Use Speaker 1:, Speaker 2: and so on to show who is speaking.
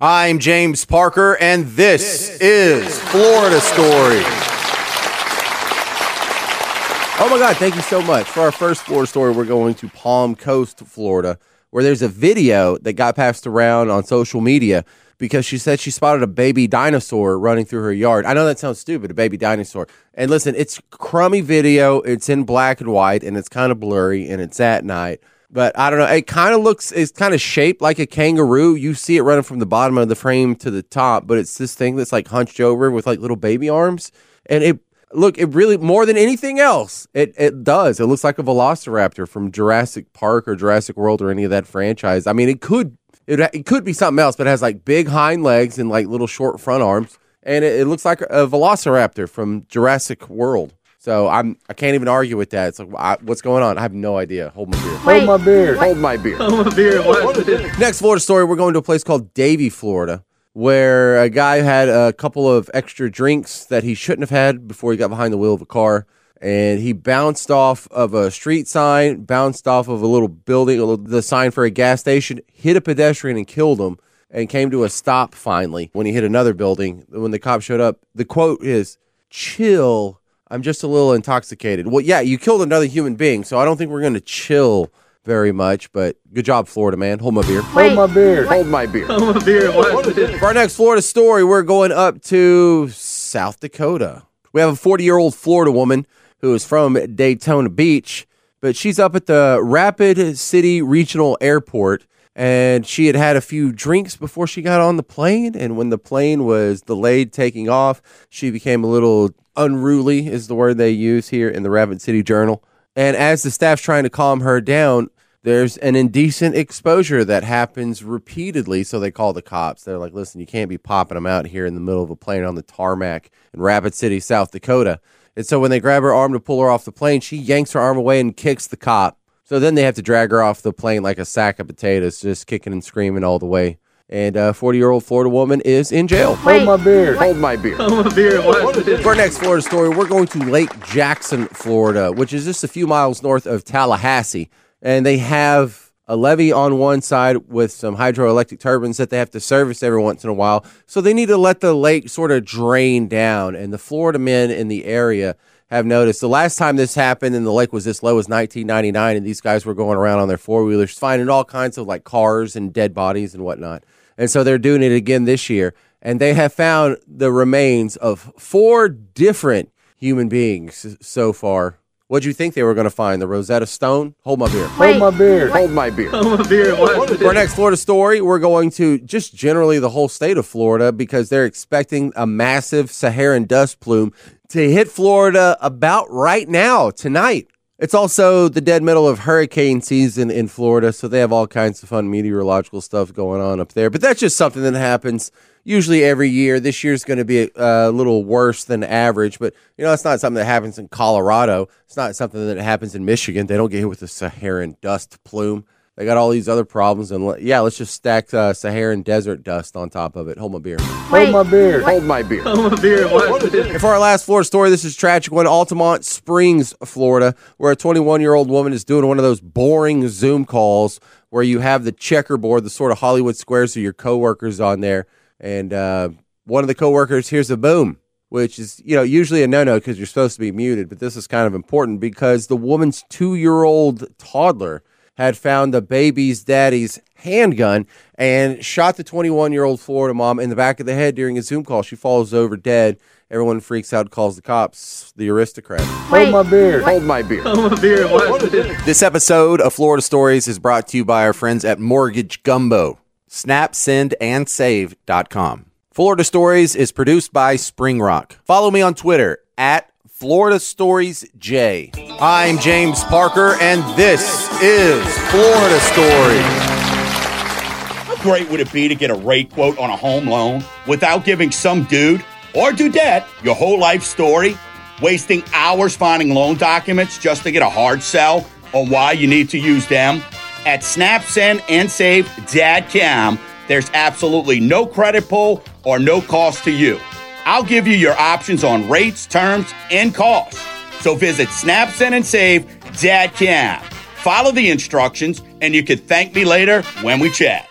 Speaker 1: I'm James Parker, and this, is Florida Story. Oh my God, thank you so much. For our first Florida story, we're going to Palm Coast, Florida, where there's a video that got passed around on social media because she said she spotted a baby dinosaur running through her yard. I know that sounds stupid, a baby dinosaur. And listen, it's crummy video. It's in black and white and it's kind of blurry and it's at night. But I don't know. It kind of looks, it's kind of shaped like a kangaroo. You see it running from the bottom of the frame to the top, but it's this thing that's like hunched over with like little baby arms. And it, look, it really, more than anything else, it, it does. It looks like a velociraptor from Jurassic Park or Jurassic World or any of that franchise. I mean, it could it, it could be something else, but it has like big hind legs and like little short front arms, and it, it looks like a velociraptor from Jurassic World. So I'm I can't even argue with that. It's like I, what's going on? I have no idea. Hold my beer.
Speaker 2: Hold my beer.
Speaker 1: Hold my beer.
Speaker 3: Hold my beer. What?
Speaker 1: Next Florida story. We're going to a place called Davie, Florida, where a guy had a couple of extra drinks that he shouldn't have had before he got behind the wheel of a car and he bounced off of a street sign, bounced off of a little building, the sign for a gas station, hit a pedestrian and killed him, and came to a stop finally when he hit another building. When the cop showed up, the quote is, Chill. I'm just a little intoxicated. Well, yeah, you killed another human being, so I don't think we're going to chill very much, but good job, Florida man. Hold my beer.
Speaker 2: Hold my beer.
Speaker 1: Hold my beer.
Speaker 3: Hold my beer. What?
Speaker 1: For our next Florida story, we're going up to South Dakota. We have a 40 year old Florida woman who is from Daytona Beach, but she's up at the Rapid City Regional Airport and she had had a few drinks before she got on the plane. And when the plane was delayed taking off, she became a little unruly, is the word they use here in the Rapid City Journal. And as the staff's trying to calm her down, there's an indecent exposure that happens repeatedly. So they call the cops. They're like, listen, you can't be popping them out here in the middle of a plane on the tarmac in Rapid City, South Dakota. And so when they grab her arm to pull her off the plane, she yanks her arm away and kicks the cop. So then they have to drag her off the plane like a sack of potatoes, just kicking and screaming all the way. And uh, a 40 year old Florida woman is in jail.
Speaker 2: Hold my beer.
Speaker 1: Hold my beer.
Speaker 3: Hold my beer.
Speaker 1: For our next Florida story, we're going to Lake Jackson, Florida, which is just a few miles north of Tallahassee. And they have a levee on one side with some hydroelectric turbines that they have to service every once in a while. So they need to let the lake sort of drain down. And the Florida men in the area have noticed the last time this happened and the lake was this low was 1999, and these guys were going around on their four wheelers finding all kinds of like cars and dead bodies and whatnot. And so they're doing it again this year. And they have found the remains of four different human beings so far What'd you think they were going to find? The Rosetta Stone? Hold my beer.
Speaker 2: Hold my beer.
Speaker 1: Hold my beer.
Speaker 3: Hold my beer. What?
Speaker 1: For our next Florida story, we're going to just generally the whole state of Florida because they're expecting a massive Saharan dust plume to hit Florida about right now, tonight. It's also the dead middle of hurricane season in Florida, so they have all kinds of fun meteorological stuff going on up there. But that's just something that happens usually every year. This year's going to be a, a, little worse than average, but you know, it's not something that happens in Colorado. It's not something that happens in Michigan. They don't get hit with the Saharan dust plume. They got all these other problems, and yeah, let's just stack uh, Saharan desert dust on top of it. Hold my beer.
Speaker 2: Hold my beer.
Speaker 1: Hold my beer.
Speaker 3: Hold my beer. What?
Speaker 1: and for our last Florida story, this is tragic one. Altamonte Springs, Florida, where a 21 year old woman is doing one of those boring Zoom calls where you have the checkerboard, the sort of Hollywood squares of your coworkers on there and uh, one of the coworkers hears a boom, which is you know usually a no-no because you're supposed to be muted, but this is kind of important because the woman's two-year-old toddler had found the baby's daddy's handgun and shot the 21-year-old Florida mom in the back of the head during a Zoom call. She falls over dead. Everyone freaks out, calls the cops. The aristocrat.
Speaker 2: Hold my beer.
Speaker 1: Hold my beer.
Speaker 3: Hold my beer. What?
Speaker 1: This episode of Florida Stories is brought to you by our friends at Mortgage Gumbo. Snap, send, and save.com. Florida Stories is produced by Spring Rock. Follow me on Twitter at Florida Stories J. I'm James Parker, and this is Florida Story.
Speaker 4: How great would it be to get a rate quote on a home loan without giving some dude or dudette your whole life story, wasting hours finding loan documents just to get a hard sell on why you need to use them? At SnapSend and Save Dadcam, there's absolutely no credit pull or no cost to you. I'll give you your options on rates, terms, and costs. So visit SnapSend and Save Dadcam. Follow the instructions, and you can thank me later when we chat.